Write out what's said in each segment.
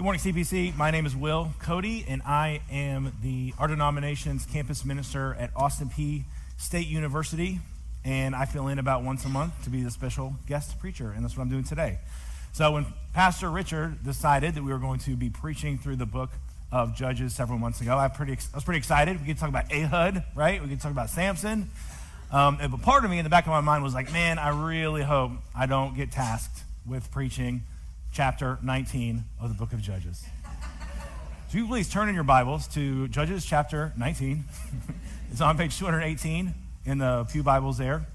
Good morning, CPC. My name is Will Cote, and I am the Our Denomination's campus minister at Austin Peay State University. And I fill in about once a month to be the special guest preacher, and that's what I'm doing today. So, when Pastor Richard decided that we were going to be preaching through the book of Judges several months ago, I, pretty, I was pretty excited. We could talk about Ehud, right? We could talk about Samson. Um, but part of me in the back of my mind was like, man, I really hope I don't get tasked with preaching chapter 19 of the book of Judges. So you please turn in your Bibles to Judges chapter 19. it's on page 218 in the Pew Bibles there.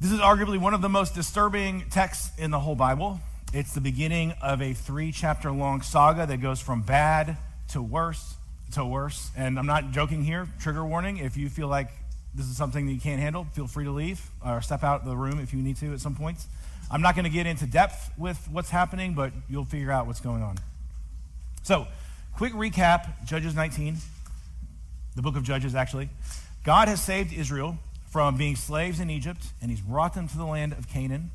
This is arguably one of the most disturbing texts in the whole Bible. It's the beginning of a three chapter long saga that goes from bad to worse to worse. And I'm not joking here. Trigger warning if you feel like this is something that you can't handle, feel free to leave or step out of the room if you need to at some points. I'm not going to get into depth with what's happening, but you'll figure out what's going on. So, quick recap Judges 19, the book of Judges, actually. God has saved Israel from being slaves in Egypt, and he's brought them to the land of Canaan.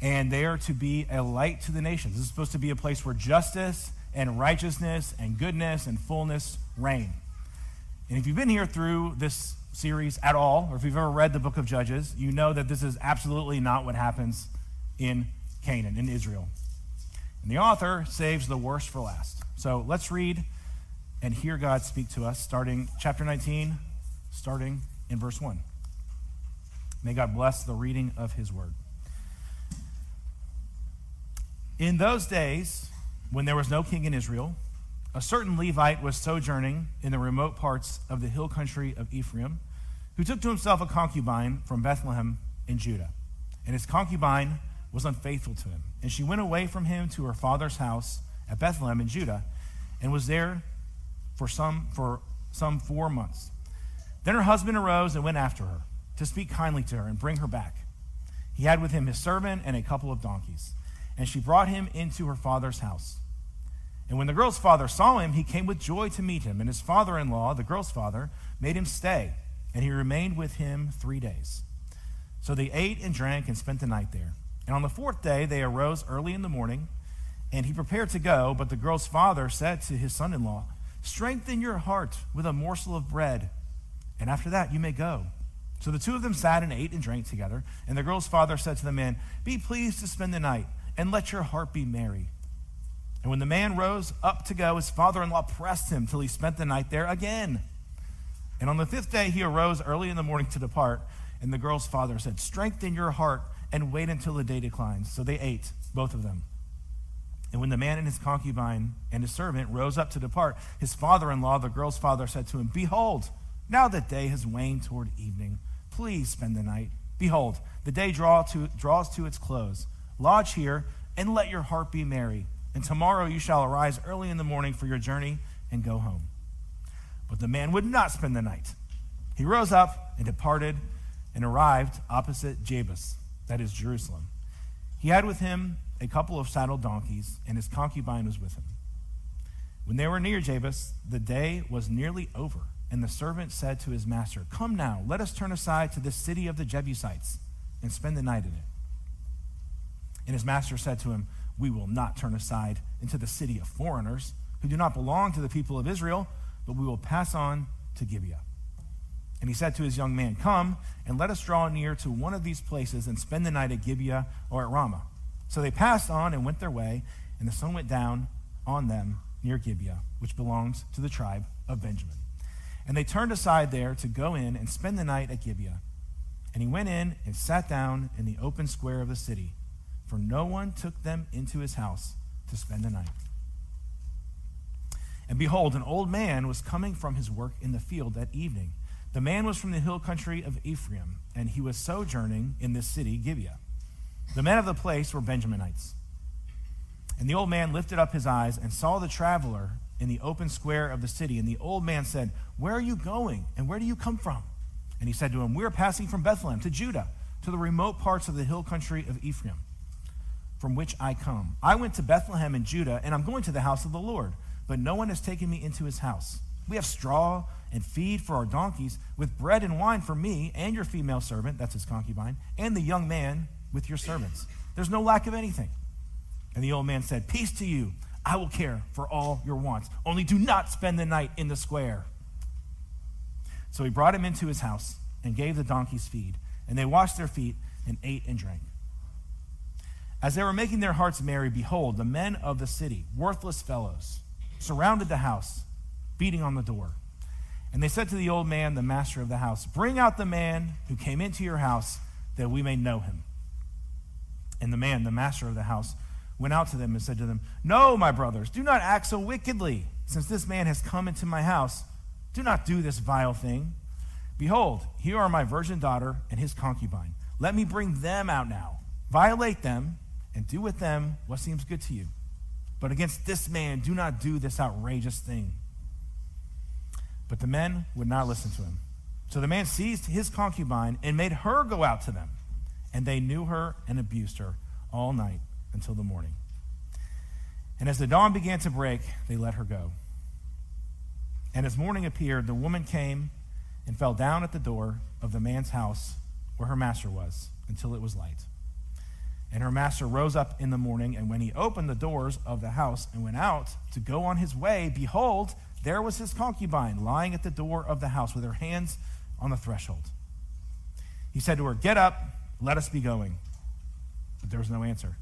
And they are to be a light to the nations. This is supposed to be a place where justice and righteousness and goodness and fullness reign. And if you've been here through this series at all, or if you've ever read the book of Judges, you know that this is absolutely not what happens in Canaan, in Israel. And the author saves the worst for last. So let's read and hear God speak to us, starting chapter 19, starting in verse 1. May God bless the reading of his word. In those days, when there was no king in Israel, a certain Levite was sojourning in the remote parts of the hill country of Ephraim who took to himself a concubine from Bethlehem in Judah. And his concubine was unfaithful to him. And she went away from him to her father's house at Bethlehem in Judah and was there for some, for some four months. Then her husband arose and went after her to speak kindly to her and bring her back. He had with him his servant and a couple of donkeys. And she brought him into her father's house. And when the girl's father saw him, he came with joy to meet him. And his father in law, the girl's father, made him stay and he remained with him three days. So they ate and drank and spent the night there. And on the fourth day, they arose early in the morning, and he prepared to go. But the girl's father said to his son in law, Strengthen your heart with a morsel of bread, and after that you may go. So the two of them sat and ate and drank together. And the girl's father said to the man, Be pleased to spend the night, and let your heart be merry. And when the man rose up to go, his father in law pressed him till he spent the night there again. And on the fifth day, he arose early in the morning to depart. And the girl's father said, Strengthen your heart and wait until the day declines. So they ate, both of them. And when the man and his concubine and his servant rose up to depart, his father in law, the girl's father, said to him, Behold, now the day has waned toward evening. Please spend the night. Behold, the day draw to, draws to its close. Lodge here and let your heart be merry. And tomorrow you shall arise early in the morning for your journey and go home. But the man would not spend the night. He rose up and departed and arrived opposite Jebus, that is Jerusalem. He had with him a couple of saddled donkeys, and his concubine was with him. When they were near Jebus, the day was nearly over, and the servant said to his master, Come now, let us turn aside to the city of the Jebusites and spend the night in it. And his master said to him, We will not turn aside into the city of foreigners who do not belong to the people of Israel but we will pass on to Gibeah. And he said to his young man, Come and let us draw near to one of these places and spend the night at Gibeah or at Ramah. So they passed on and went their way, and the sun went down on them near Gibeah, which belongs to the tribe of Benjamin. And they turned aside there to go in and spend the night at Gibeah. And he went in and sat down in the open square of the city, for no one took them into his house to spend the night. And behold, an old man was coming from his work in the field that evening. The man was from the hill country of Ephraim, and he was sojourning in this city, Gibeah. The men of the place were Benjaminites. And the old man lifted up his eyes and saw the traveler in the open square of the city. And the old man said, Where are you going, and where do you come from? And he said to him, We are passing from Bethlehem to Judah, to the remote parts of the hill country of Ephraim, from which I come. I went to Bethlehem in Judah, and I'm going to the house of the Lord but no one has taken me into his house. We have straw and feed for our donkeys, with bread and wine for me and your female servant, that's his concubine, and the young man with your servants. There's no lack of anything. And the old man said, Peace to you. I will care for all your wants. Only do not spend the night in the square. So he brought him into his house and gave the donkeys feed. And they washed their feet and ate and drank. As they were making their hearts merry, behold, the men of the city, worthless fellows, surrounded the house, beating on the door. And they said to the old man, the master of the house, Bring out the man who came into your house, that we may know him. And the man, the master of the house, went out to them and said to them, No, my brothers, do not act so wickedly. Since this man has come into my house, do not do this vile thing. Behold, here are my virgin daughter and his concubine. Let me bring them out now. Violate them and do with them what seems good to you. But against this man, do not do this outrageous thing. But the men would not listen to him. So the man seized his concubine and made her go out to them. And they knew her and abused her all night until the morning. And as the dawn began to break, they let her go. And as morning appeared, the woman came and fell down at the door of the man's house where her master was until it was light. And her master rose up in the morning, and when he opened the doors of the house and went out to go on his way, behold, there was his concubine lying at the door of the house with her hands on the threshold. He said to her, Get up, let us be going. But there was no answer.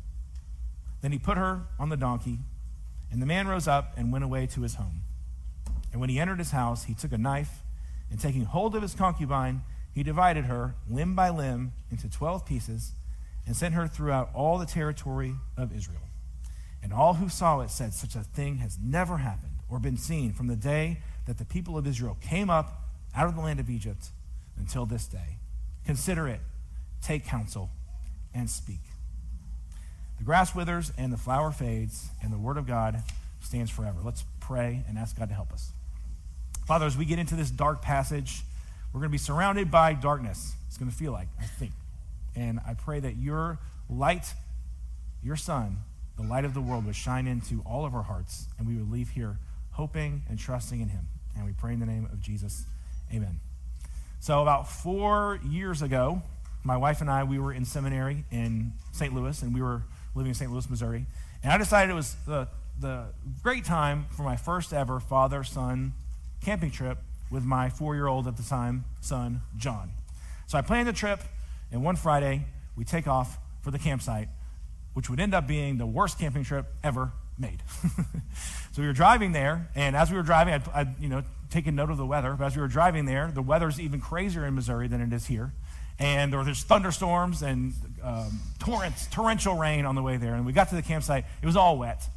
Then he put her on the donkey, and the man rose up and went away to his home. And when he entered his house, he took a knife, and taking hold of his concubine, he divided her limb by limb into twelve pieces, and sent her throughout all the territory of Israel. And all who saw it said, Such a thing has never happened or been seen from the day that the people of Israel came up out of the land of Egypt until this day. Consider it, take counsel, and speak. The grass withers and the flower fades, and the word of God stands forever. Let's pray and ask God to help us. Father, as we get into this dark passage, we're going to be surrounded by darkness. It's going to feel like, I think. And I pray that your light, your sun, the light of the world, would shine into all of our hearts, and we would leave here hoping and trusting in him. And we pray in the name of Jesus. Amen. So, about four years ago, my wife and I, we were in seminary in St. Louis, and we were living in St. Louis, Missouri. And I decided it was the, the great time for my first ever father son camping trip with my four year old at the time son, John. So I planned the trip, and one Friday, we take off for the campsite, which would end up being the worst camping trip ever made. so we were driving there, and as we were driving, I'd, I'd, you know taken note of the weather. But as we were driving there, the weather's even crazier in Missouri than it is here, and there were there's thunderstorms and um, torrents, torrential rain on the way there. And we got to the campsite; it was all wet.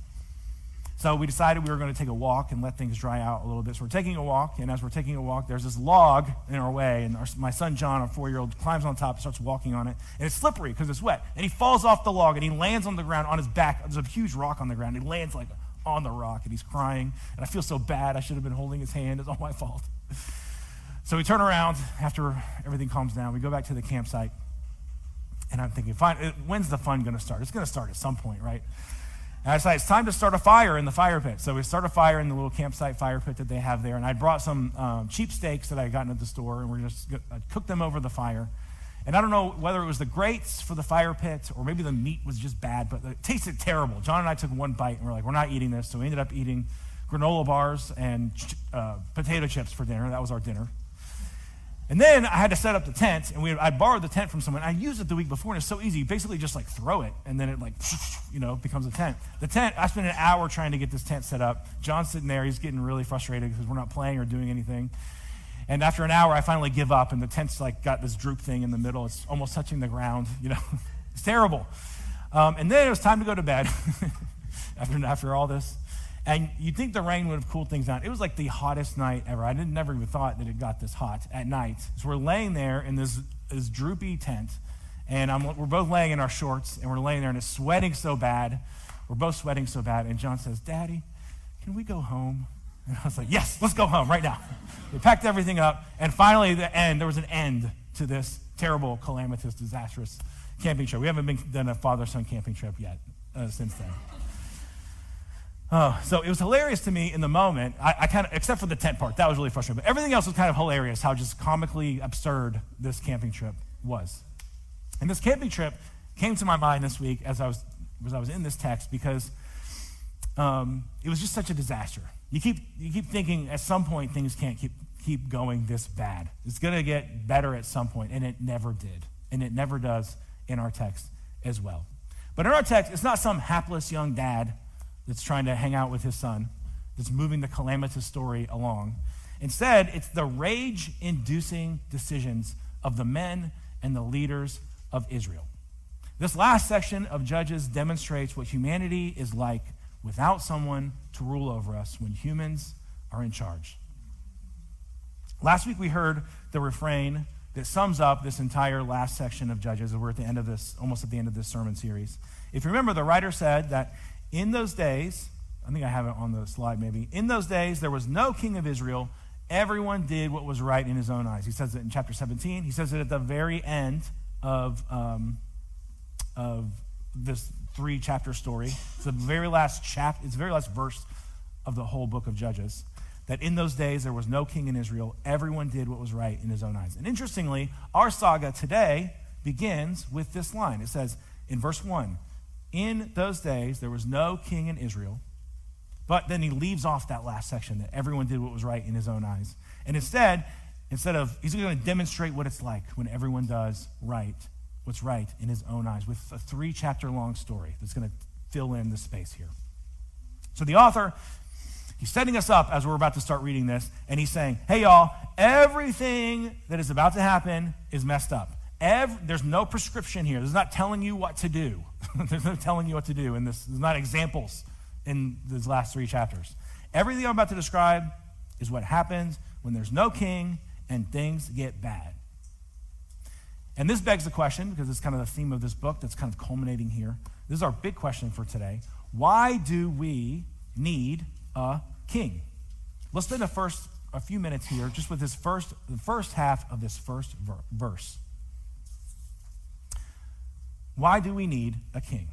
So we decided we were going to take a walk and let things dry out a little bit. So we're taking a walk, and as we're taking a walk, there's this log in our way, and our, my son John, our four-year-old, climbs on top, and starts walking on it, and it's slippery because it's wet. And he falls off the log, and he lands on the ground on his back. There's a huge rock on the ground. He lands like on the rock, and he's crying, and I feel so bad. I should have been holding his hand. It's all my fault. So we turn around after everything calms down. We go back to the campsite, and I'm thinking, fine, when's the fun going to start? It's going to start at some point, right? And I decided it's time to start a fire in the fire pit. So we start a fire in the little campsite fire pit that they have there. And I brought some um, cheap steaks that I had gotten at the store, and we're just I cooked them over the fire. And I don't know whether it was the grates for the fire pit or maybe the meat was just bad, but it tasted terrible. John and I took one bite and we're like, we're not eating this. So we ended up eating granola bars and uh, potato chips for dinner. That was our dinner. And then I had to set up the tent, and we, I borrowed the tent from someone. I used it the week before, and it's so easy. You basically just like throw it, and then it like, you know, becomes a tent. The tent, I spent an hour trying to get this tent set up. John's sitting there, he's getting really frustrated because we're not playing or doing anything. And after an hour, I finally give up, and the tent's like got this droop thing in the middle. It's almost touching the ground, you know. it's terrible. Um, and then it was time to go to bed after, after all this. And you'd think the rain would have cooled things down. It was like the hottest night ever. I didn't, never even thought that it got this hot at night. So we're laying there in this, this droopy tent, and I'm, we're both laying in our shorts, and we're laying there, and it's sweating so bad. We're both sweating so bad. And John says, Daddy, can we go home? And I was like, Yes, let's go home right now. we packed everything up, and finally, the end, there was an end to this terrible, calamitous, disastrous camping trip. We haven't been done a father son camping trip yet uh, since then. Oh, so it was hilarious to me in the moment. I, I kind of, except for the tent part, that was really frustrating. But everything else was kind of hilarious. How just comically absurd this camping trip was. And this camping trip came to my mind this week as I was as I was in this text because um, it was just such a disaster. You keep, you keep thinking at some point things can't keep, keep going this bad. It's going to get better at some point, and it never did. And it never does in our text as well. But in our text, it's not some hapless young dad that's trying to hang out with his son, that's moving the calamitous story along. Instead, it's the rage inducing decisions of the men and the leaders of Israel. This last section of Judges demonstrates what humanity is like without someone to rule over us when humans are in charge. Last week we heard the refrain that sums up this entire last section of Judges. We're at the end of this, almost at the end of this sermon series. If you remember, the writer said that in those days, I think I have it on the slide maybe, in those days there was no king of Israel. Everyone did what was right in his own eyes. He says it in chapter 17. He says it at the very end of, um, of this three chapter story. It's the very last chapter, it's the very last verse of the whole book of Judges. That in those days there was no king in Israel. Everyone did what was right in his own eyes. And interestingly, our saga today begins with this line. It says in verse 1 In those days there was no king in Israel. But then he leaves off that last section that everyone did what was right in his own eyes. And instead, instead of, he's going to demonstrate what it's like when everyone does right what's right in his own eyes with a three chapter long story that's going to fill in the space here. So the author, he's setting us up as we're about to start reading this, and he's saying, hey, y'all, everything that is about to happen is messed up. Every, there's no prescription here. There's not telling you what to do. there's no telling you what to do in this. There's not examples in these last three chapters. Everything I'm about to describe is what happens when there's no king and things get bad. And this begs the question, because it's kind of the theme of this book that's kind of culminating here. This is our big question for today. Why do we need a king? Let's spend a first a few minutes here just with this first the first half of this first ver- verse. Why do we need a king?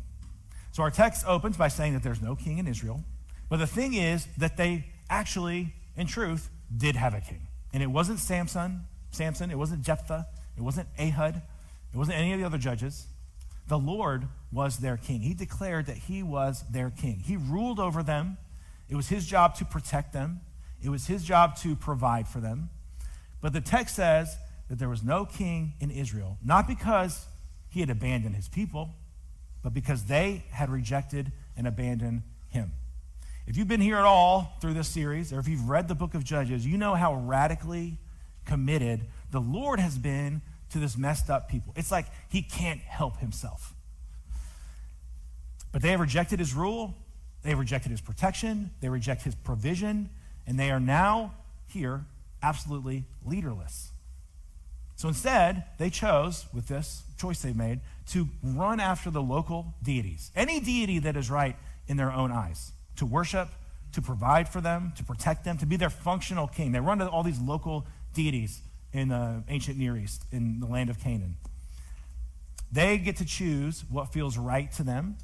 So our text opens by saying that there's no king in Israel, but the thing is that they actually in truth did have a king. And it wasn't Samson, Samson, it wasn't Jephthah, it wasn't Ehud. It wasn't any of the other judges. The Lord was their king. He declared that he was their king. He ruled over them. It was his job to protect them, it was his job to provide for them. But the text says that there was no king in Israel, not because he had abandoned his people, but because they had rejected and abandoned him. If you've been here at all through this series, or if you've read the book of Judges, you know how radically committed the Lord has been to this messed up people. It's like he can't help himself. But they have rejected his rule, they have rejected his protection, they reject his provision, and they are now here absolutely leaderless. So instead, they chose, with this choice they've made, to run after the local deities. Any deity that is right in their own eyes, to worship, to provide for them, to protect them, to be their functional king. They run to all these local deities in the ancient Near East, in the land of Canaan. They get to choose what feels right to them.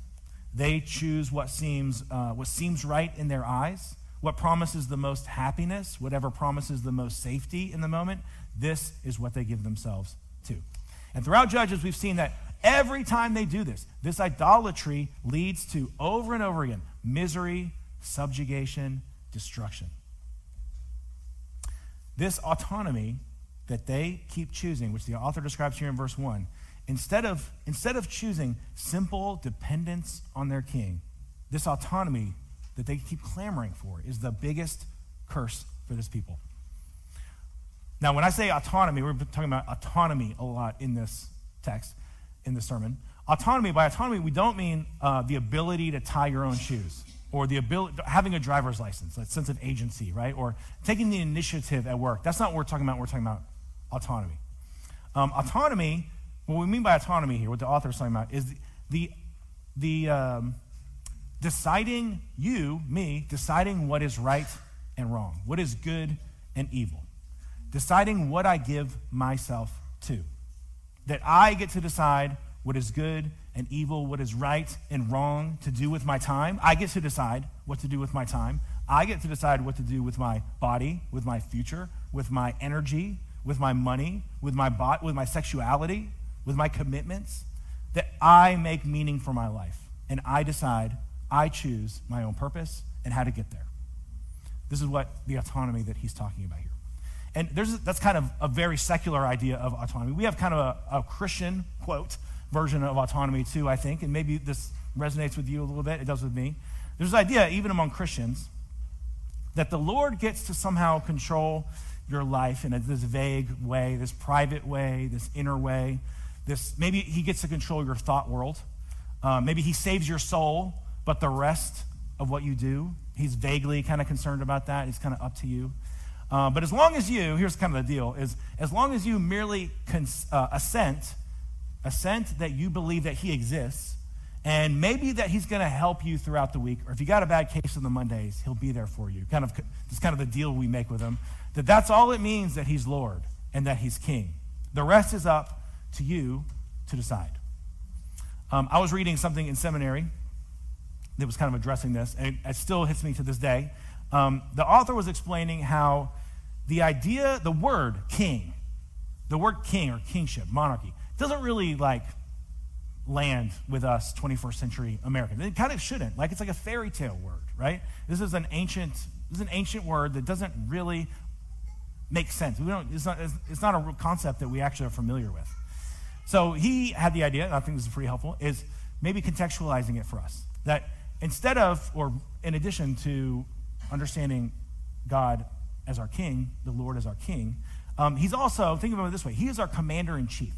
They choose what seems, uh, what seems right in their eyes, what promises the most happiness, whatever promises the most safety in the moment. This is what they give themselves to. And throughout Judges, we've seen that every time they do this, this idolatry leads to over and over again misery, subjugation, destruction. This autonomy that they keep choosing, which the author describes here in verse 1, instead of, instead of choosing simple dependence on their king, this autonomy that they keep clamoring for is the biggest curse for this people. Now, when I say autonomy, we're talking about autonomy a lot in this text, in the sermon. Autonomy, by autonomy, we don't mean uh, the ability to tie your own shoes or the ability, having a driver's license, that sense of agency, right? Or taking the initiative at work. That's not what we're talking about. We're talking about autonomy. Um, autonomy, what we mean by autonomy here, what the author is talking about, is the, the, the um, deciding, you, me, deciding what is right and wrong, what is good and evil, deciding what I give myself to. That I get to decide what is good and evil, what is right and wrong to do with my time. I get to decide what to do with my time. I get to decide what to do with my body, with my future, with my energy, with my money, with my bot, with my sexuality, with my commitments, that I make meaning for my life. and I decide, I choose my own purpose and how to get there. This is what the autonomy that he's talking about here. And that's kind of a very secular idea of autonomy. We have kind of a, a Christian, quote, version of autonomy too, I think, and maybe this resonates with you a little bit. It does with me. There's this idea, even among Christians, that the Lord gets to somehow control your life in a, this vague way, this private way, this inner way. This maybe He gets to control your thought world. Uh, maybe He saves your soul, but the rest of what you do, He's vaguely kind of concerned about that. He's kind of up to you. Uh, but as long as you, here's kind of the deal: is as long as you merely cons- uh, assent, assent that you believe that He exists, and maybe that he's going to help you throughout the week, or if you got a bad case on the Mondays, he'll be there for you. Kind of, it's kind of the deal we make with him. That that's all it means that he's Lord and that he's King. The rest is up to you to decide. Um, I was reading something in seminary that was kind of addressing this, and it still hits me to this day. Um, the author was explaining how the idea, the word king, the word king or kingship, monarchy, doesn't really like land with us 21st century Americans. It kind of shouldn't. Like it's like a fairy tale word, right? This is an ancient this is an ancient word that doesn't really make sense. We don't, it's, not, it's not a concept that we actually are familiar with. So he had the idea, and I think this is pretty helpful, is maybe contextualizing it for us. That instead of, or in addition to understanding God as our king, the Lord as our king, um, he's also, think about it this way, he is our commander in chief.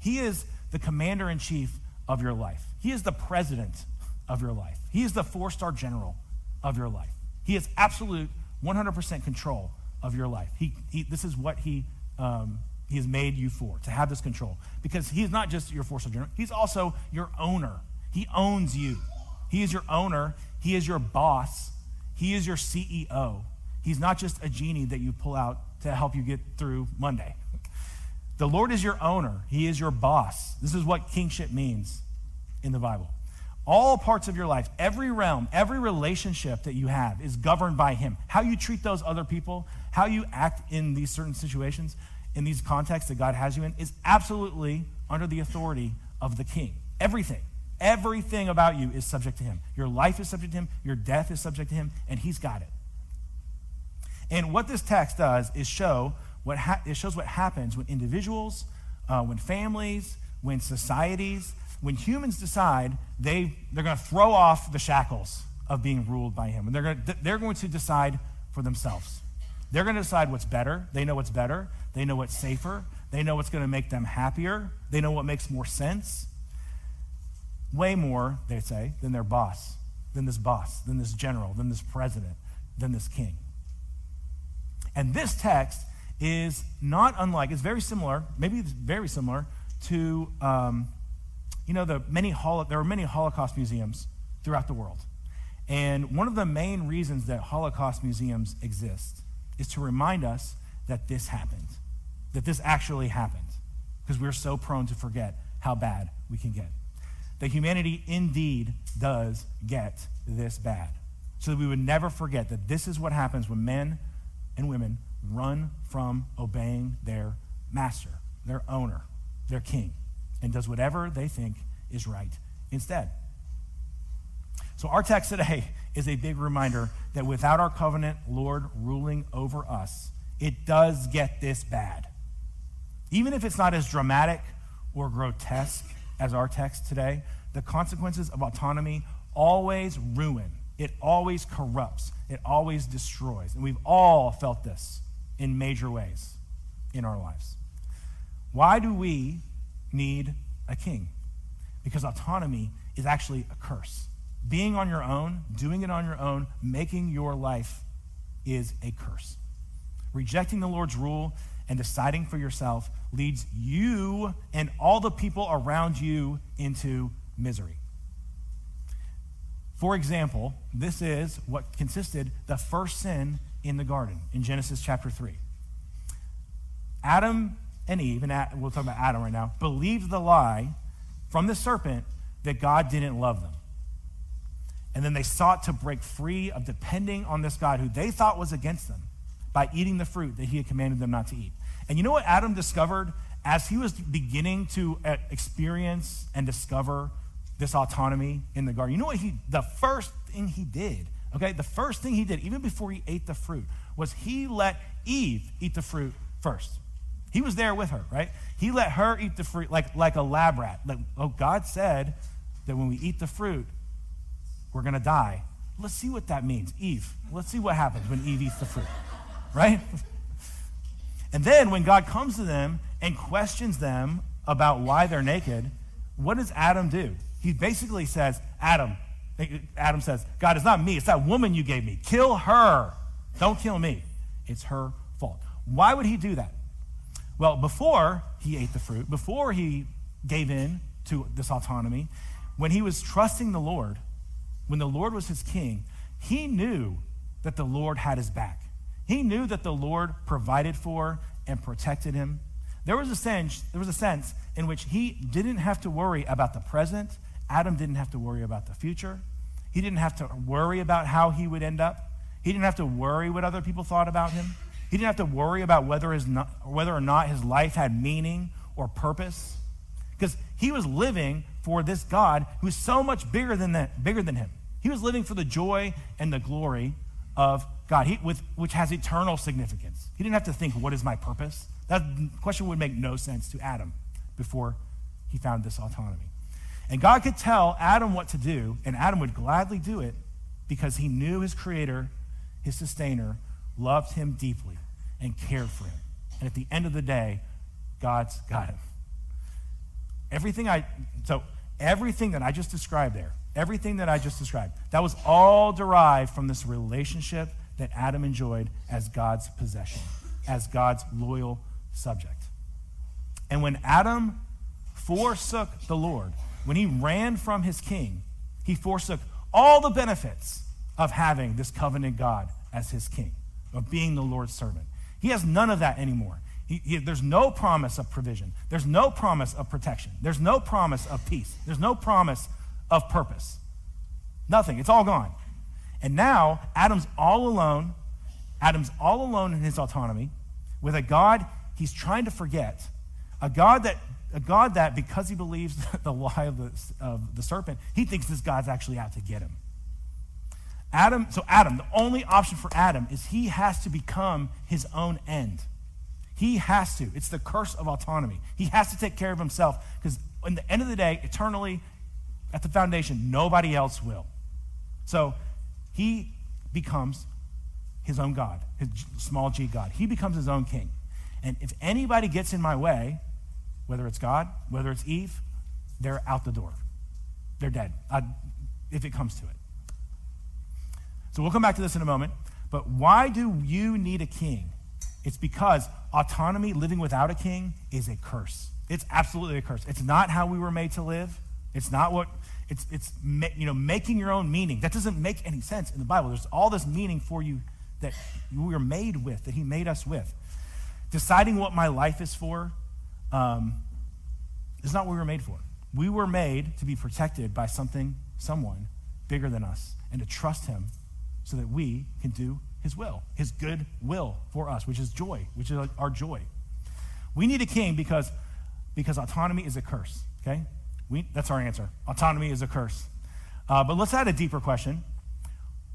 He is the commander in chief of your life. He is the president of your life. He is the four star general of your life. He has absolute 100% control of your life. He, he, this is what he, um, he has made you for, to have this control. Because he is not just your four star general, he's also your owner. He owns you. He is your owner, he is your boss, he is your CEO. He's not just a genie that you pull out to help you get through Monday. The Lord is your owner, He is your boss. This is what kingship means in the Bible. All parts of your life, every realm, every relationship that you have is governed by Him. How you treat those other people, how you act in these certain situations, in these contexts that God has you in, is absolutely under the authority of the King. Everything. Everything about you is subject to him. Your life is subject to him, your death is subject to him, and he's got it. And what this text does is show what ha- it shows what happens when individuals, uh, when families, when societies, when humans decide they, they're going to throw off the shackles of being ruled by him. And they're going, to, they're going to decide for themselves. They're going to decide what's better. They know what's better. They know what's safer. They know what's going to make them happier. They know what makes more sense. Way more, they say, than their boss, than this boss, than this general, than this president, than this king. And this text is not unlike, it's very similar, maybe it's very similar to, um, you know, the many holo- there are many Holocaust museums throughout the world. And one of the main reasons that Holocaust museums exist is to remind us that this happened, that this actually happened, because we're so prone to forget how bad we can get. That humanity indeed does get this bad. So that we would never forget that this is what happens when men and women run from obeying their master, their owner, their king, and does whatever they think is right instead. So, our text today is a big reminder that without our covenant Lord ruling over us, it does get this bad. Even if it's not as dramatic or grotesque as our text today, the consequences of autonomy always ruin, it always corrupts, it always destroys. And we've all felt this in major ways in our lives. Why do we need a king? Because autonomy is actually a curse. Being on your own, doing it on your own, making your life is a curse. Rejecting the Lord's rule and deciding for yourself leads you and all the people around you into misery. For example, this is what consisted the first sin in the garden in Genesis chapter 3. Adam and Eve, and we'll talk about Adam right now, believed the lie from the serpent that God didn't love them. And then they sought to break free of depending on this God who they thought was against them by eating the fruit that he had commanded them not to eat. And you know what Adam discovered as he was beginning to uh, experience and discover this autonomy in the garden. You know what he, the first thing he did, okay, the first thing he did, even before he ate the fruit, was he let Eve eat the fruit first. He was there with her, right? He let her eat the fruit like, like a lab rat. Like, oh, God said that when we eat the fruit, we're going to die. Let's see what that means. Eve, let's see what happens when Eve eats the fruit, right? And then when God comes to them and questions them about why they're naked, what does Adam do? He basically says, Adam, Adam says, God, it's not me, it's that woman you gave me. Kill her. Don't kill me. It's her fault. Why would he do that? Well, before he ate the fruit, before he gave in to this autonomy, when he was trusting the Lord, when the Lord was his king, he knew that the Lord had his back. He knew that the Lord provided for and protected him. There was a sense, there was a sense in which he didn't have to worry about the present. Adam didn't have to worry about the future. He didn't have to worry about how he would end up. He didn't have to worry what other people thought about him. He didn't have to worry about whether, his not, whether or not his life had meaning or purpose. Because he was living for this God who's so much bigger than, that, bigger than him. He was living for the joy and the glory of God, he, with, which has eternal significance. He didn't have to think, what is my purpose? That question would make no sense to Adam before he found this autonomy. And God could tell Adam what to do, and Adam would gladly do it because he knew his creator, his sustainer, loved him deeply and cared for him. And at the end of the day, God's got him. Everything I, so everything that I just described there, everything that I just described, that was all derived from this relationship that Adam enjoyed as God's possession, as God's loyal subject. And when Adam forsook the Lord, when he ran from his king, he forsook all the benefits of having this covenant God as his king, of being the Lord's servant. He has none of that anymore. He, he, there's no promise of provision. There's no promise of protection. There's no promise of peace. There's no promise of purpose. Nothing. It's all gone. And now Adam's all alone. Adam's all alone in his autonomy with a God he's trying to forget. A God that, a God that because he believes the lie of the, of the serpent, he thinks this God's actually out to get him. Adam, so Adam, the only option for Adam is he has to become his own end. He has to. It's the curse of autonomy. He has to take care of himself because, in the end of the day, eternally, at the foundation, nobody else will. So he becomes his own God, his small g God. He becomes his own king. And if anybody gets in my way, whether it's God, whether it's Eve, they're out the door. They're dead, uh, if it comes to it. So we'll come back to this in a moment. But why do you need a king? It's because autonomy, living without a king, is a curse. It's absolutely a curse. It's not how we were made to live. It's not what it's it's you know making your own meaning. That doesn't make any sense in the Bible. There's all this meaning for you that we were made with, that He made us with. Deciding what my life is for um, is not what we were made for. We were made to be protected by something, someone bigger than us, and to trust Him so that we can do His will, His good will for us, which is joy, which is our joy. We need a king because, because autonomy is a curse, okay? We, that's our answer. Autonomy is a curse. Uh, but let's add a deeper question.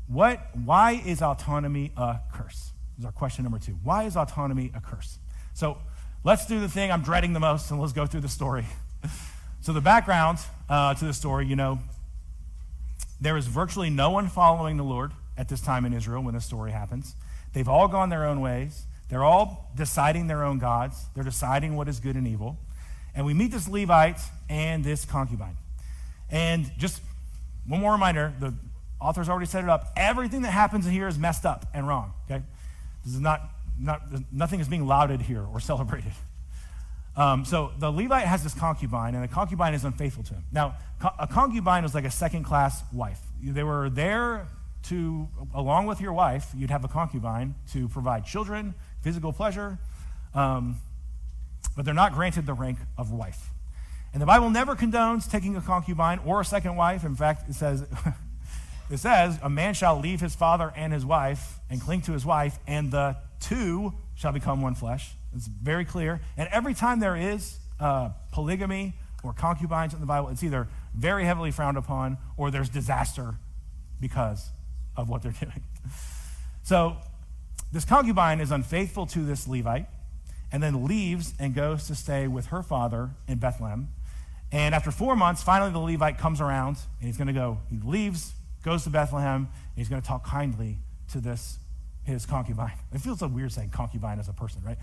What, why is autonomy a curse? Is our question number two. Why is autonomy a curse? So let's do the thing I'm dreading the most and let's go through the story. so, the background uh, to the story, you know, there is virtually no one following the Lord at this time in Israel when this story happens. They've all gone their own ways. They're all deciding their own gods. They're deciding what is good and evil. And we meet this Levite and this concubine. And just one more reminder the author's already set it up. Everything that happens in here is messed up and wrong, okay? This is not, not nothing is being lauded here or celebrated. Um, so the Levite has this concubine, and the concubine is unfaithful to him. Now, a concubine was like a second class wife. They were there to, along with your wife, you'd have a concubine to provide children, physical pleasure, um, but they're not granted the rank of wife. And the Bible never condones taking a concubine or a second wife. In fact, it says, it says, a man shall leave his father and his wife and cling to his wife, and the two shall become one flesh. It's very clear. And every time there is uh, polygamy or concubines in the Bible, it's either very heavily frowned upon or there's disaster because of what they're doing. So this concubine is unfaithful to this Levite and then leaves and goes to stay with her father in Bethlehem. And after four months, finally the Levite comes around and he's going to go. He leaves, goes to Bethlehem, and he's going to talk kindly to this, his concubine. It feels so weird saying concubine as a person, right?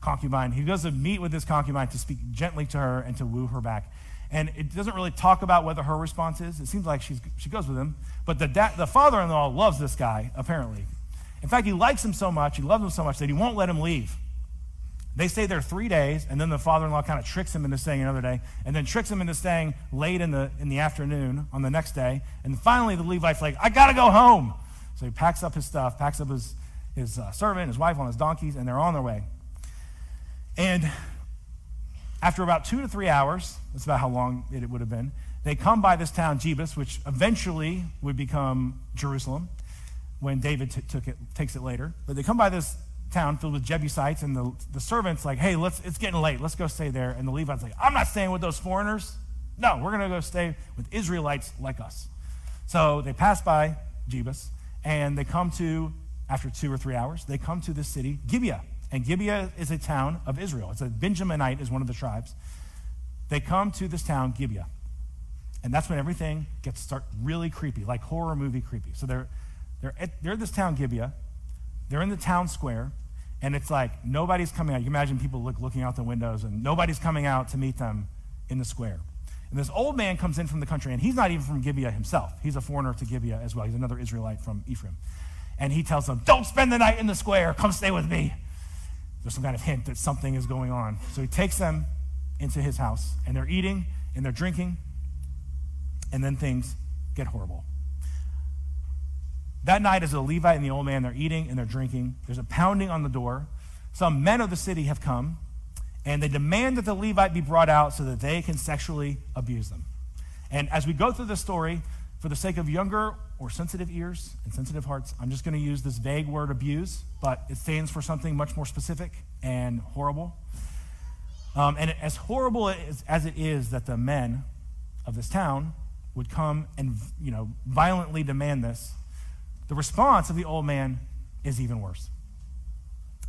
Concubine. He goes to meet with this concubine to speak gently to her and to woo her back. And it doesn't really talk about whether her response is. It seems like she's, she goes with him. But the, da- the father in law loves this guy, apparently. In fact, he likes him so much, he loves him so much that he won't let him leave. They stay there three days, and then the father-in-law kind of tricks him into staying another day, and then tricks him into staying late in the, in the afternoon on the next day. And finally, the Levite's like, I got to go home. So he packs up his stuff, packs up his, his uh, servant, his wife on his donkeys, and they're on their way. And after about two to three hours, that's about how long it would have been, they come by this town, Jebus, which eventually would become Jerusalem when David t- took it, takes it later. But they come by this town filled with Jebusites, and the, the servant's like, hey, let's, it's getting late. Let's go stay there. And the Levite's like, I'm not staying with those foreigners. No, we're going to go stay with Israelites like us. So they pass by Jebus, and they come to, after two or three hours, they come to this city, Gibeah. And Gibeah is a town of Israel. It's a Benjaminite is one of the tribes. They come to this town, Gibeah. And that's when everything gets start really creepy, like horror movie creepy. So they're, they're, at, they're at this town, Gibeah. They're in the town square and it's like nobody's coming out. You imagine people look, looking out the windows, and nobody's coming out to meet them in the square. And this old man comes in from the country, and he's not even from Gibeah himself. He's a foreigner to Gibeah as well. He's another Israelite from Ephraim. And he tells them, Don't spend the night in the square. Come stay with me. There's some kind of hint that something is going on. So he takes them into his house, and they're eating and they're drinking, and then things get horrible. That night, as the Levite and the old man, they're eating and they're drinking. There's a pounding on the door. Some men of the city have come, and they demand that the Levite be brought out so that they can sexually abuse them. And as we go through the story, for the sake of younger or sensitive ears and sensitive hearts, I'm just going to use this vague word abuse, but it stands for something much more specific and horrible. Um, and as horrible as, as it is that the men of this town would come and you know violently demand this, the response of the old man is even worse.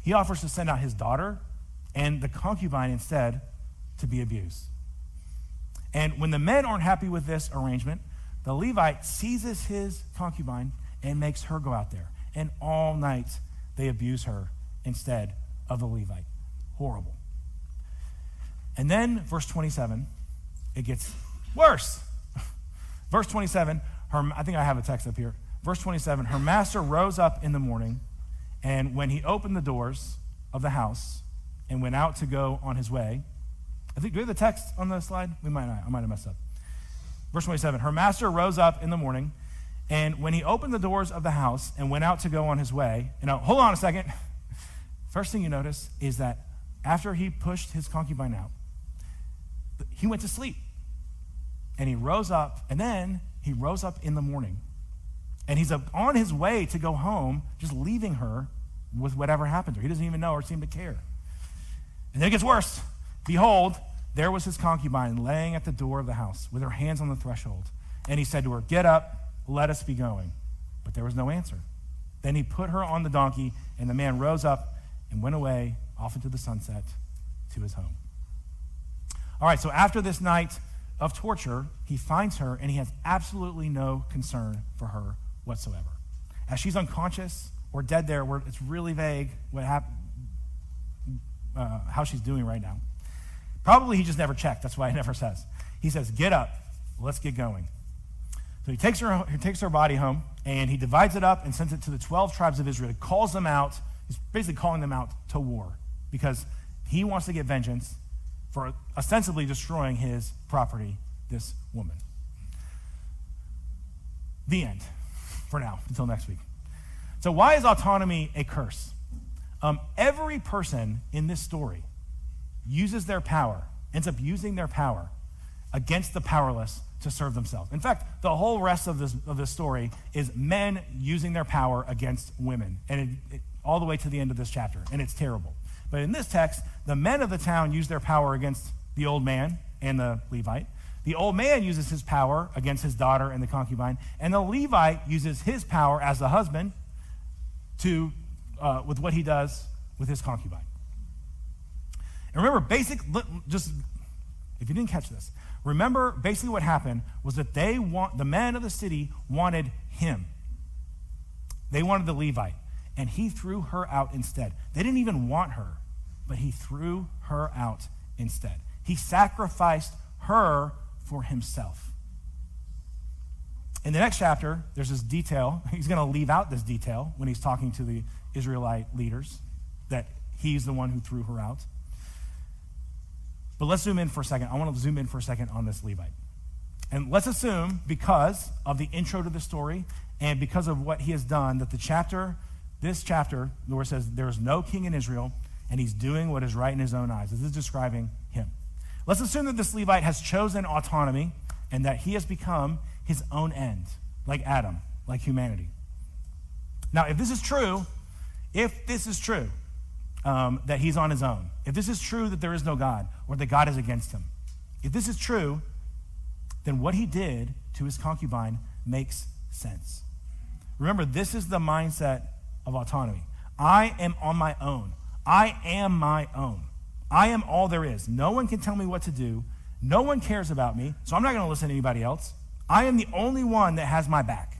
He offers to send out his daughter and the concubine instead to be abused. And when the men aren't happy with this arrangement, the Levite seizes his concubine and makes her go out there. And all night they abuse her instead of the Levite. Horrible. And then, verse 27, it gets worse. verse 27, her, I think I have a text up here. Verse 27 Her master rose up in the morning, and when he opened the doors of the house and went out to go on his way, I think, do we have the text on the slide? We might not. I might have messed up. Verse 27 Her master rose up in the morning, and when he opened the doors of the house and went out to go on his way, you know, hold on a second. First thing you notice is that after he pushed his concubine out, he went to sleep. And he rose up, and then he rose up in the morning and he's on his way to go home, just leaving her with whatever happened to her. He doesn't even know or seem to care. And then it gets worse. Behold, there was his concubine laying at the door of the house with her hands on the threshold. And he said to her, Get up, let us be going. But there was no answer. Then he put her on the donkey, and the man rose up and went away off into the sunset to his home. All right, so after this night of torture, he finds her, and he has absolutely no concern for her whatsoever. As she's unconscious or dead there, where it's really vague what hap- uh, how she's doing right now. Probably he just never checked. That's why he never says. He says, Get up, let's get going. So he takes her, he takes her body home and he divides it up and sends it to the 12 tribes of Israel. He calls them out. He's basically calling them out to war because he wants to get vengeance for ostensibly destroying his property, this woman. The end for now, until next week. So, why is autonomy a curse? Um, every person in this story uses their power, ends up using their power against the powerless to serve themselves. In fact, the whole rest of this, of this story is men using their power against women, and it, it, all the way to the end of this chapter, and it's terrible. But in this text, the men of the town use their power against the old man and the Levite. The old man uses his power against his daughter and the concubine, and the Levite uses his power as the husband to, uh, with what he does with his concubine. And remember, basic, just if you didn't catch this, remember basically what happened was that they want the men of the city wanted him. They wanted the Levite, and he threw her out instead. They didn't even want her, but he threw her out instead. He sacrificed her for himself. In the next chapter, there's this detail. He's going to leave out this detail when he's talking to the Israelite leaders that he's the one who threw her out. But let's zoom in for a second. I want to zoom in for a second on this Levite. And let's assume, because of the intro to the story and because of what he has done, that the chapter, this chapter, the Lord says, there is no king in Israel, and he's doing what is right in his own eyes. This is describing him. Let's assume that this Levite has chosen autonomy and that he has become his own end, like Adam, like humanity. Now, if this is true, if this is true, um, that he's on his own, if this is true that there is no God or that God is against him, if this is true, then what he did to his concubine makes sense. Remember, this is the mindset of autonomy. I am on my own. I am my own. I am all there is. No one can tell me what to do. No one cares about me, so I'm not going to listen to anybody else. I am the only one that has my back.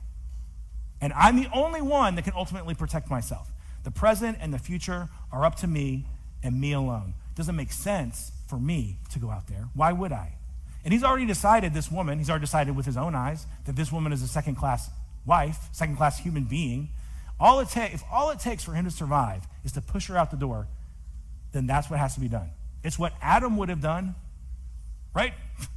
And I'm the only one that can ultimately protect myself. The present and the future are up to me and me alone. It doesn't make sense for me to go out there. Why would I? And he's already decided, this woman, he's already decided with his own eyes that this woman is a second class wife, second class human being. All it ta- if all it takes for him to survive is to push her out the door, then that's what has to be done. It's what Adam would have done, right?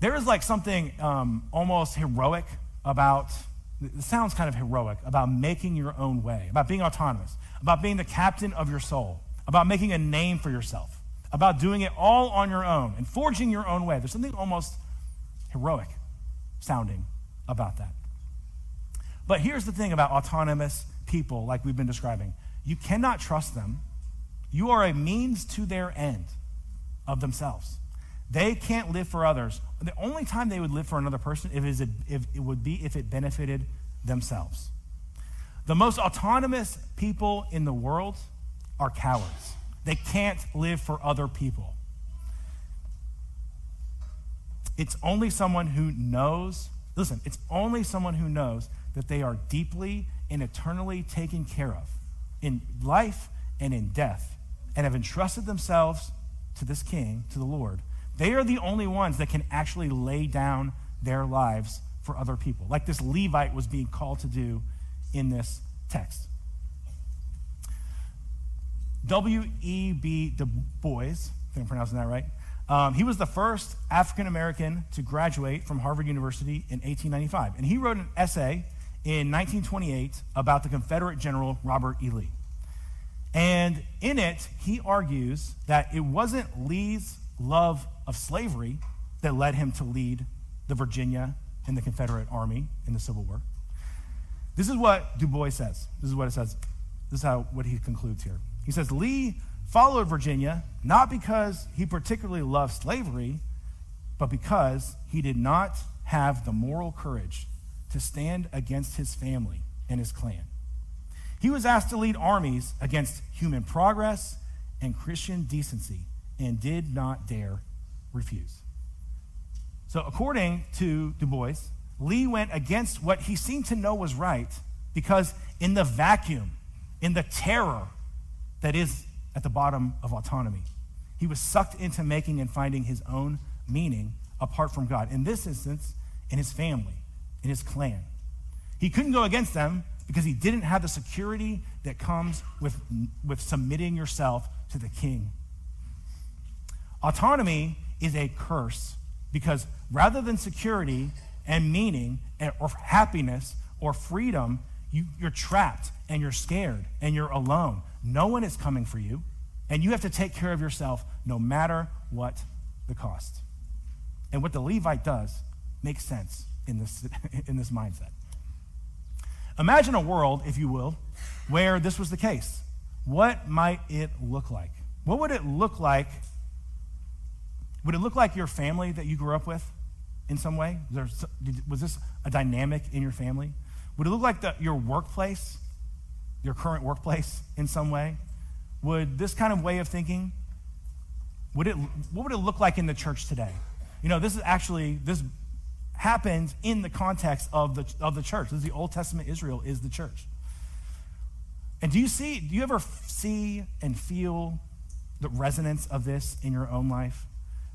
there is like something um, almost heroic about it sounds kind of heroic about making your own way, about being autonomous, about being the captain of your soul, about making a name for yourself, about doing it all on your own and forging your own way. There's something almost heroic sounding about that. But here's the thing about autonomous people, like we've been describing you cannot trust them. You are a means to their end of themselves. They can't live for others. The only time they would live for another person if if it would be if it benefited themselves. The most autonomous people in the world are cowards. They can't live for other people. It's only someone who knows, listen, it's only someone who knows that they are deeply and eternally taken care of in life and in death and have entrusted themselves to this king, to the Lord they are the only ones that can actually lay down their lives for other people, like this Levite was being called to do in this text. W.E.B. Du Bois, I think I'm pronouncing that right. Um, he was the first African American to graduate from Harvard University in 1895. And he wrote an essay in 1928 about the Confederate General Robert E. Lee. And in it, he argues that it wasn't Lee's love of slavery that led him to lead the Virginia and the Confederate Army in the Civil War. This is what Du Bois says. This is what it says. This is how what he concludes here. He says Lee followed Virginia not because he particularly loved slavery, but because he did not have the moral courage to stand against his family and his clan. He was asked to lead armies against human progress and Christian decency and did not dare refuse. So, according to Du Bois, Lee went against what he seemed to know was right because, in the vacuum, in the terror that is at the bottom of autonomy, he was sucked into making and finding his own meaning apart from God. In this instance, in his family, in his clan. He couldn't go against them because he didn't have the security that comes with, with submitting yourself to the king Autonomy is a curse because rather than security and meaning or happiness or freedom, you, you're trapped and you're scared and you're alone. No one is coming for you, and you have to take care of yourself no matter what the cost. And what the Levite does makes sense in this, in this mindset. Imagine a world, if you will, where this was the case. What might it look like? What would it look like Would it look like your family that you grew up with in some way? Was, this a dynamic in your family? Would it look like the, your workplace, your current workplace in some way? Would this kind of way of thinking, would it, what would it look like in the church today? You know, this is actually, this happens in the context of the, of the church. This is the Old Testament Israel is the church. And do you see, do you ever see and feel the resonance of this in your own life?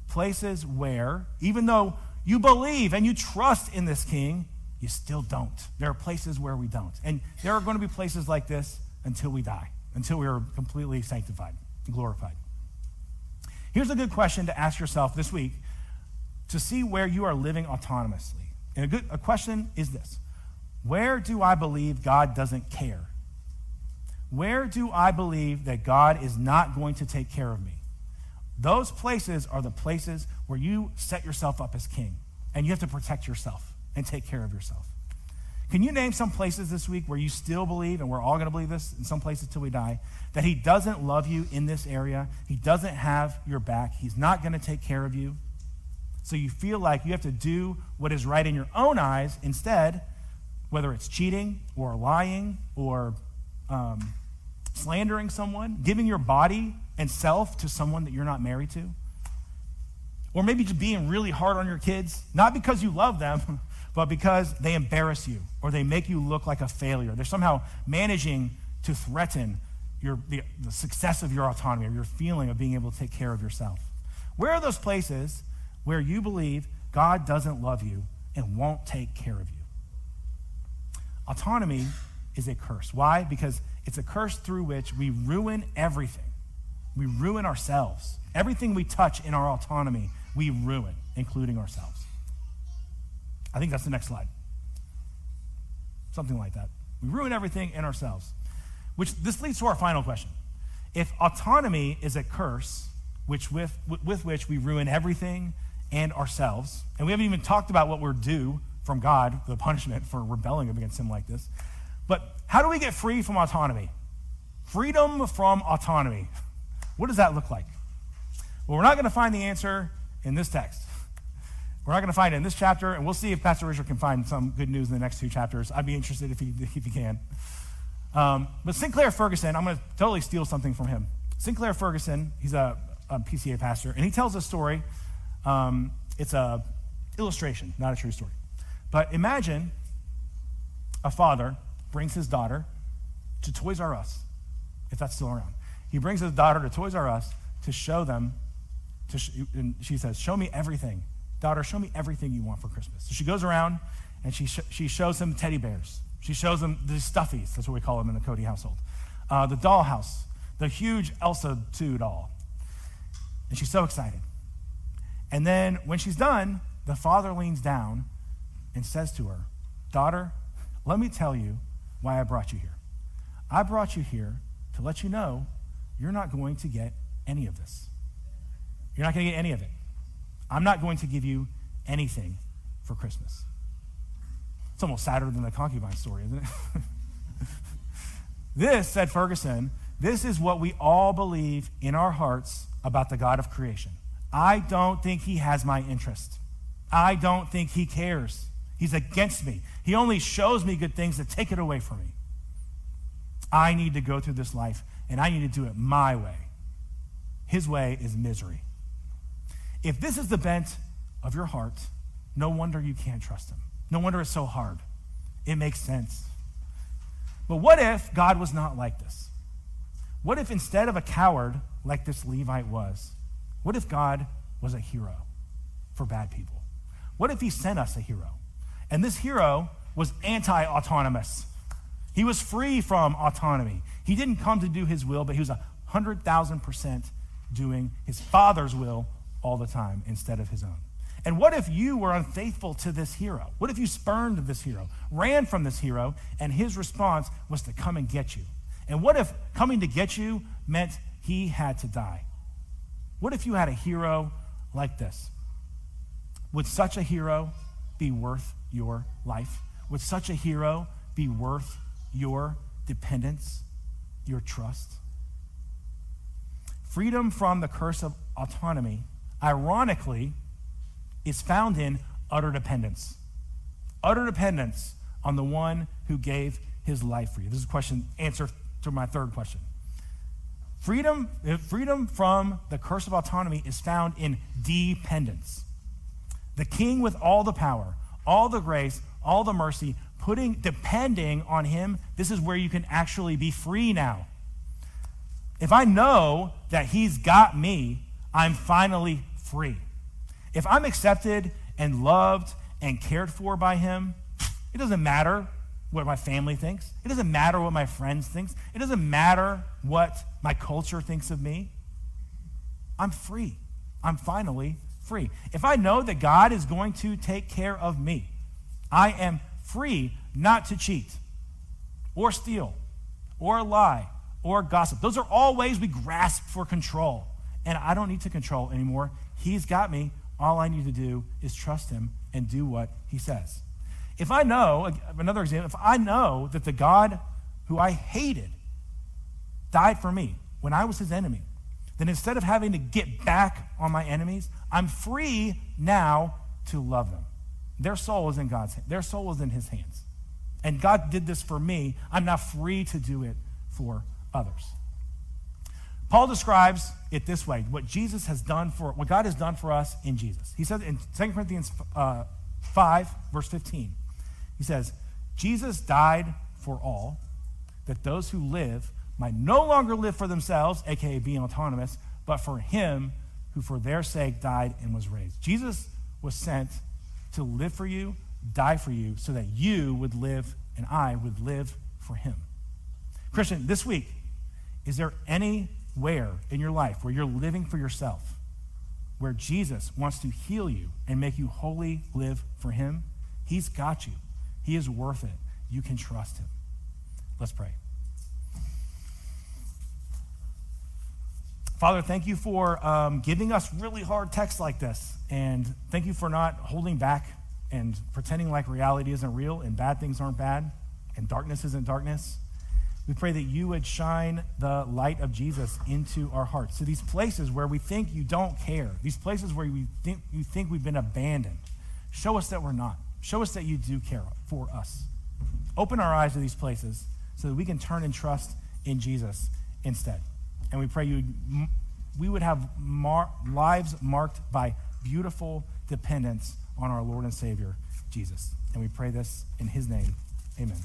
Places where, even though you believe and you trust in this king, you still don't. There are places where we don't. And there are going to be places like this until we die, until we are completely sanctified and glorified. Here's a good question to ask yourself this week to see where you are living autonomously. And a good a question is this Where do I believe God doesn't care? Where do I believe that God is not going to take care of me? Those places are the places where you set yourself up as king and you have to protect yourself and take care of yourself. Can you name some places this week where you still believe, and we're all going to believe this in some places till we die, that He doesn't love you in this area? He doesn't have your back. He's not going to take care of you. So you feel like you have to do what is right in your own eyes instead, whether it's cheating or lying or um, slandering someone, giving your body and self to someone that you're not married to. Or maybe just being really hard on your kids, not because you love them, but because they embarrass you or they make you look like a failure. They're somehow managing to threaten your, the, the success of your autonomy or your feeling of being able to take care of yourself. Where are those places where you believe God doesn't love you and won't take care of you. Autonomy is a curse. Why? Because it's a curse through which we ruin everything. We ruin ourselves. Everything we touch in our autonomy, we ruin, including ourselves. I think that's the next slide. Something like that. We ruin everything in ourselves. Which this leads to our final question. If autonomy is a curse, which with, with which we ruin everything and ourselves. And we haven't even talked about what we're due from God, the punishment for rebelling against Him like this. But how do we get free from autonomy? Freedom from autonomy. What does that look like? Well, we're not going to find the answer in this text. We're not going to find it in this chapter, and we'll see if Pastor Richard can find some good news in the next two chapters. I'd be interested if he, if he can. Um, but Sinclair Ferguson, I'm going to totally steal something from him. Sinclair Ferguson, he's a, a PCA pastor, and he tells a story um, it's a illustration, not a true story. But imagine a father brings his daughter to Toys R Us, if that's still around. He brings his daughter to Toys R Us to show them, to sh- and she says, Show me everything. Daughter, show me everything you want for Christmas. So she goes around and she, sh- she shows him teddy bears. She shows him the stuffies, that's what we call them in the Cote household. Uh, the dollhouse, the huge Elsa 2 doll. And she's so excited. And then when she's done, the father leans down and says to her, Daughter, let me tell you why I brought you here. I brought you here to let you know you're not going to get any of this. You're not going to get any of it. I'm not going to give you anything for Christmas. It's almost sadder than the concubine story, isn't it? this, said Ferguson, this is what we all believe in our hearts about the God of creation. I don't think he has my interest. I don't think he cares. He's against me. He only shows me good things to take it away from me. I need to go through this life, and I need to do it my way. His way is misery. If this is the bent of your heart, no wonder you can't trust him. No wonder it's so hard. It makes sense. But what if God was not like this? What if instead of a coward like this Levite was, what if God was a hero for bad people? What if he sent us a hero? And this hero was anti autonomous. He was free from autonomy. He didn't come to do his will, but he was a 100,000% doing his father's will all the time instead of his own. And what if you were unfaithful to this hero? What if you spurned this hero, ran from this hero, and his response was to come and get you? And what if coming to get you meant he had to die? What if you had a hero like this? Would such a hero be worth your life? Would such a hero be worth your dependence, your trust? Freedom from the curse of autonomy ironically, is found in utter dependence. Utter dependence on the one who gave his life for you. This is a question, answer to my third question. Freedom, eh, freedom from the curse of autonomy is found in dependence. The king with all the power, all the grace, all the mercy, putting depending on him, this is where you can actually be free now. If I know that he's got me, I'm finally free. If I'm accepted and loved and cared for by him, it doesn't matter what my family thinks. It doesn't matter what my friends thinks It doesn't matter what my culture thinks of me. I'm free. I'm finally free. If I know that God is going to take care of me, I am free not to cheat or steal or lie or gossip. Those are all ways we grasp for control. And I don't need to control anymore. He's got me. All I need to do is trust him and do what he says. If I know, another example, if I know that the God who I hated died for me when I was his enemy, then instead of having to get back on my enemies, I'm free now to love them. Their soul is in God's. Their soul is in his hands. And God did this for me. I'm now free to do it for others. Paul describes it this way what Jesus has done for, what God has done for us in Jesus. He says in 2 Corinthians uh, 5, verse 15, he says, Jesus died for all, that those who live might no longer live for themselves, aka being autonomous, but for him who for their sake died and was raised. Jesus was sent to live for you, die for you, so that you would live and I would live for him. Christian, this week, is there anywhere in your life where you're living for yourself, where Jesus wants to heal you and make you wholly live for him? He's got you. He is worth it. You can trust him. Let's pray. Father, thank you for um, giving us really hard texts like this. And thank you for not holding back and pretending like reality isn't real and bad things aren't bad and darkness isn't darkness. We pray that you would shine the light of Jesus into our hearts. So these places where we think you don't care, these places where we think, you think we've been abandoned, show us that we're not. Show us that you do care for us. Open our eyes to these places so that we can turn and trust in Jesus instead. And we pray you we would have mar- lives marked by beautiful dependence on our Lord and Savior, Jesus. And we pray this in his name. Amen.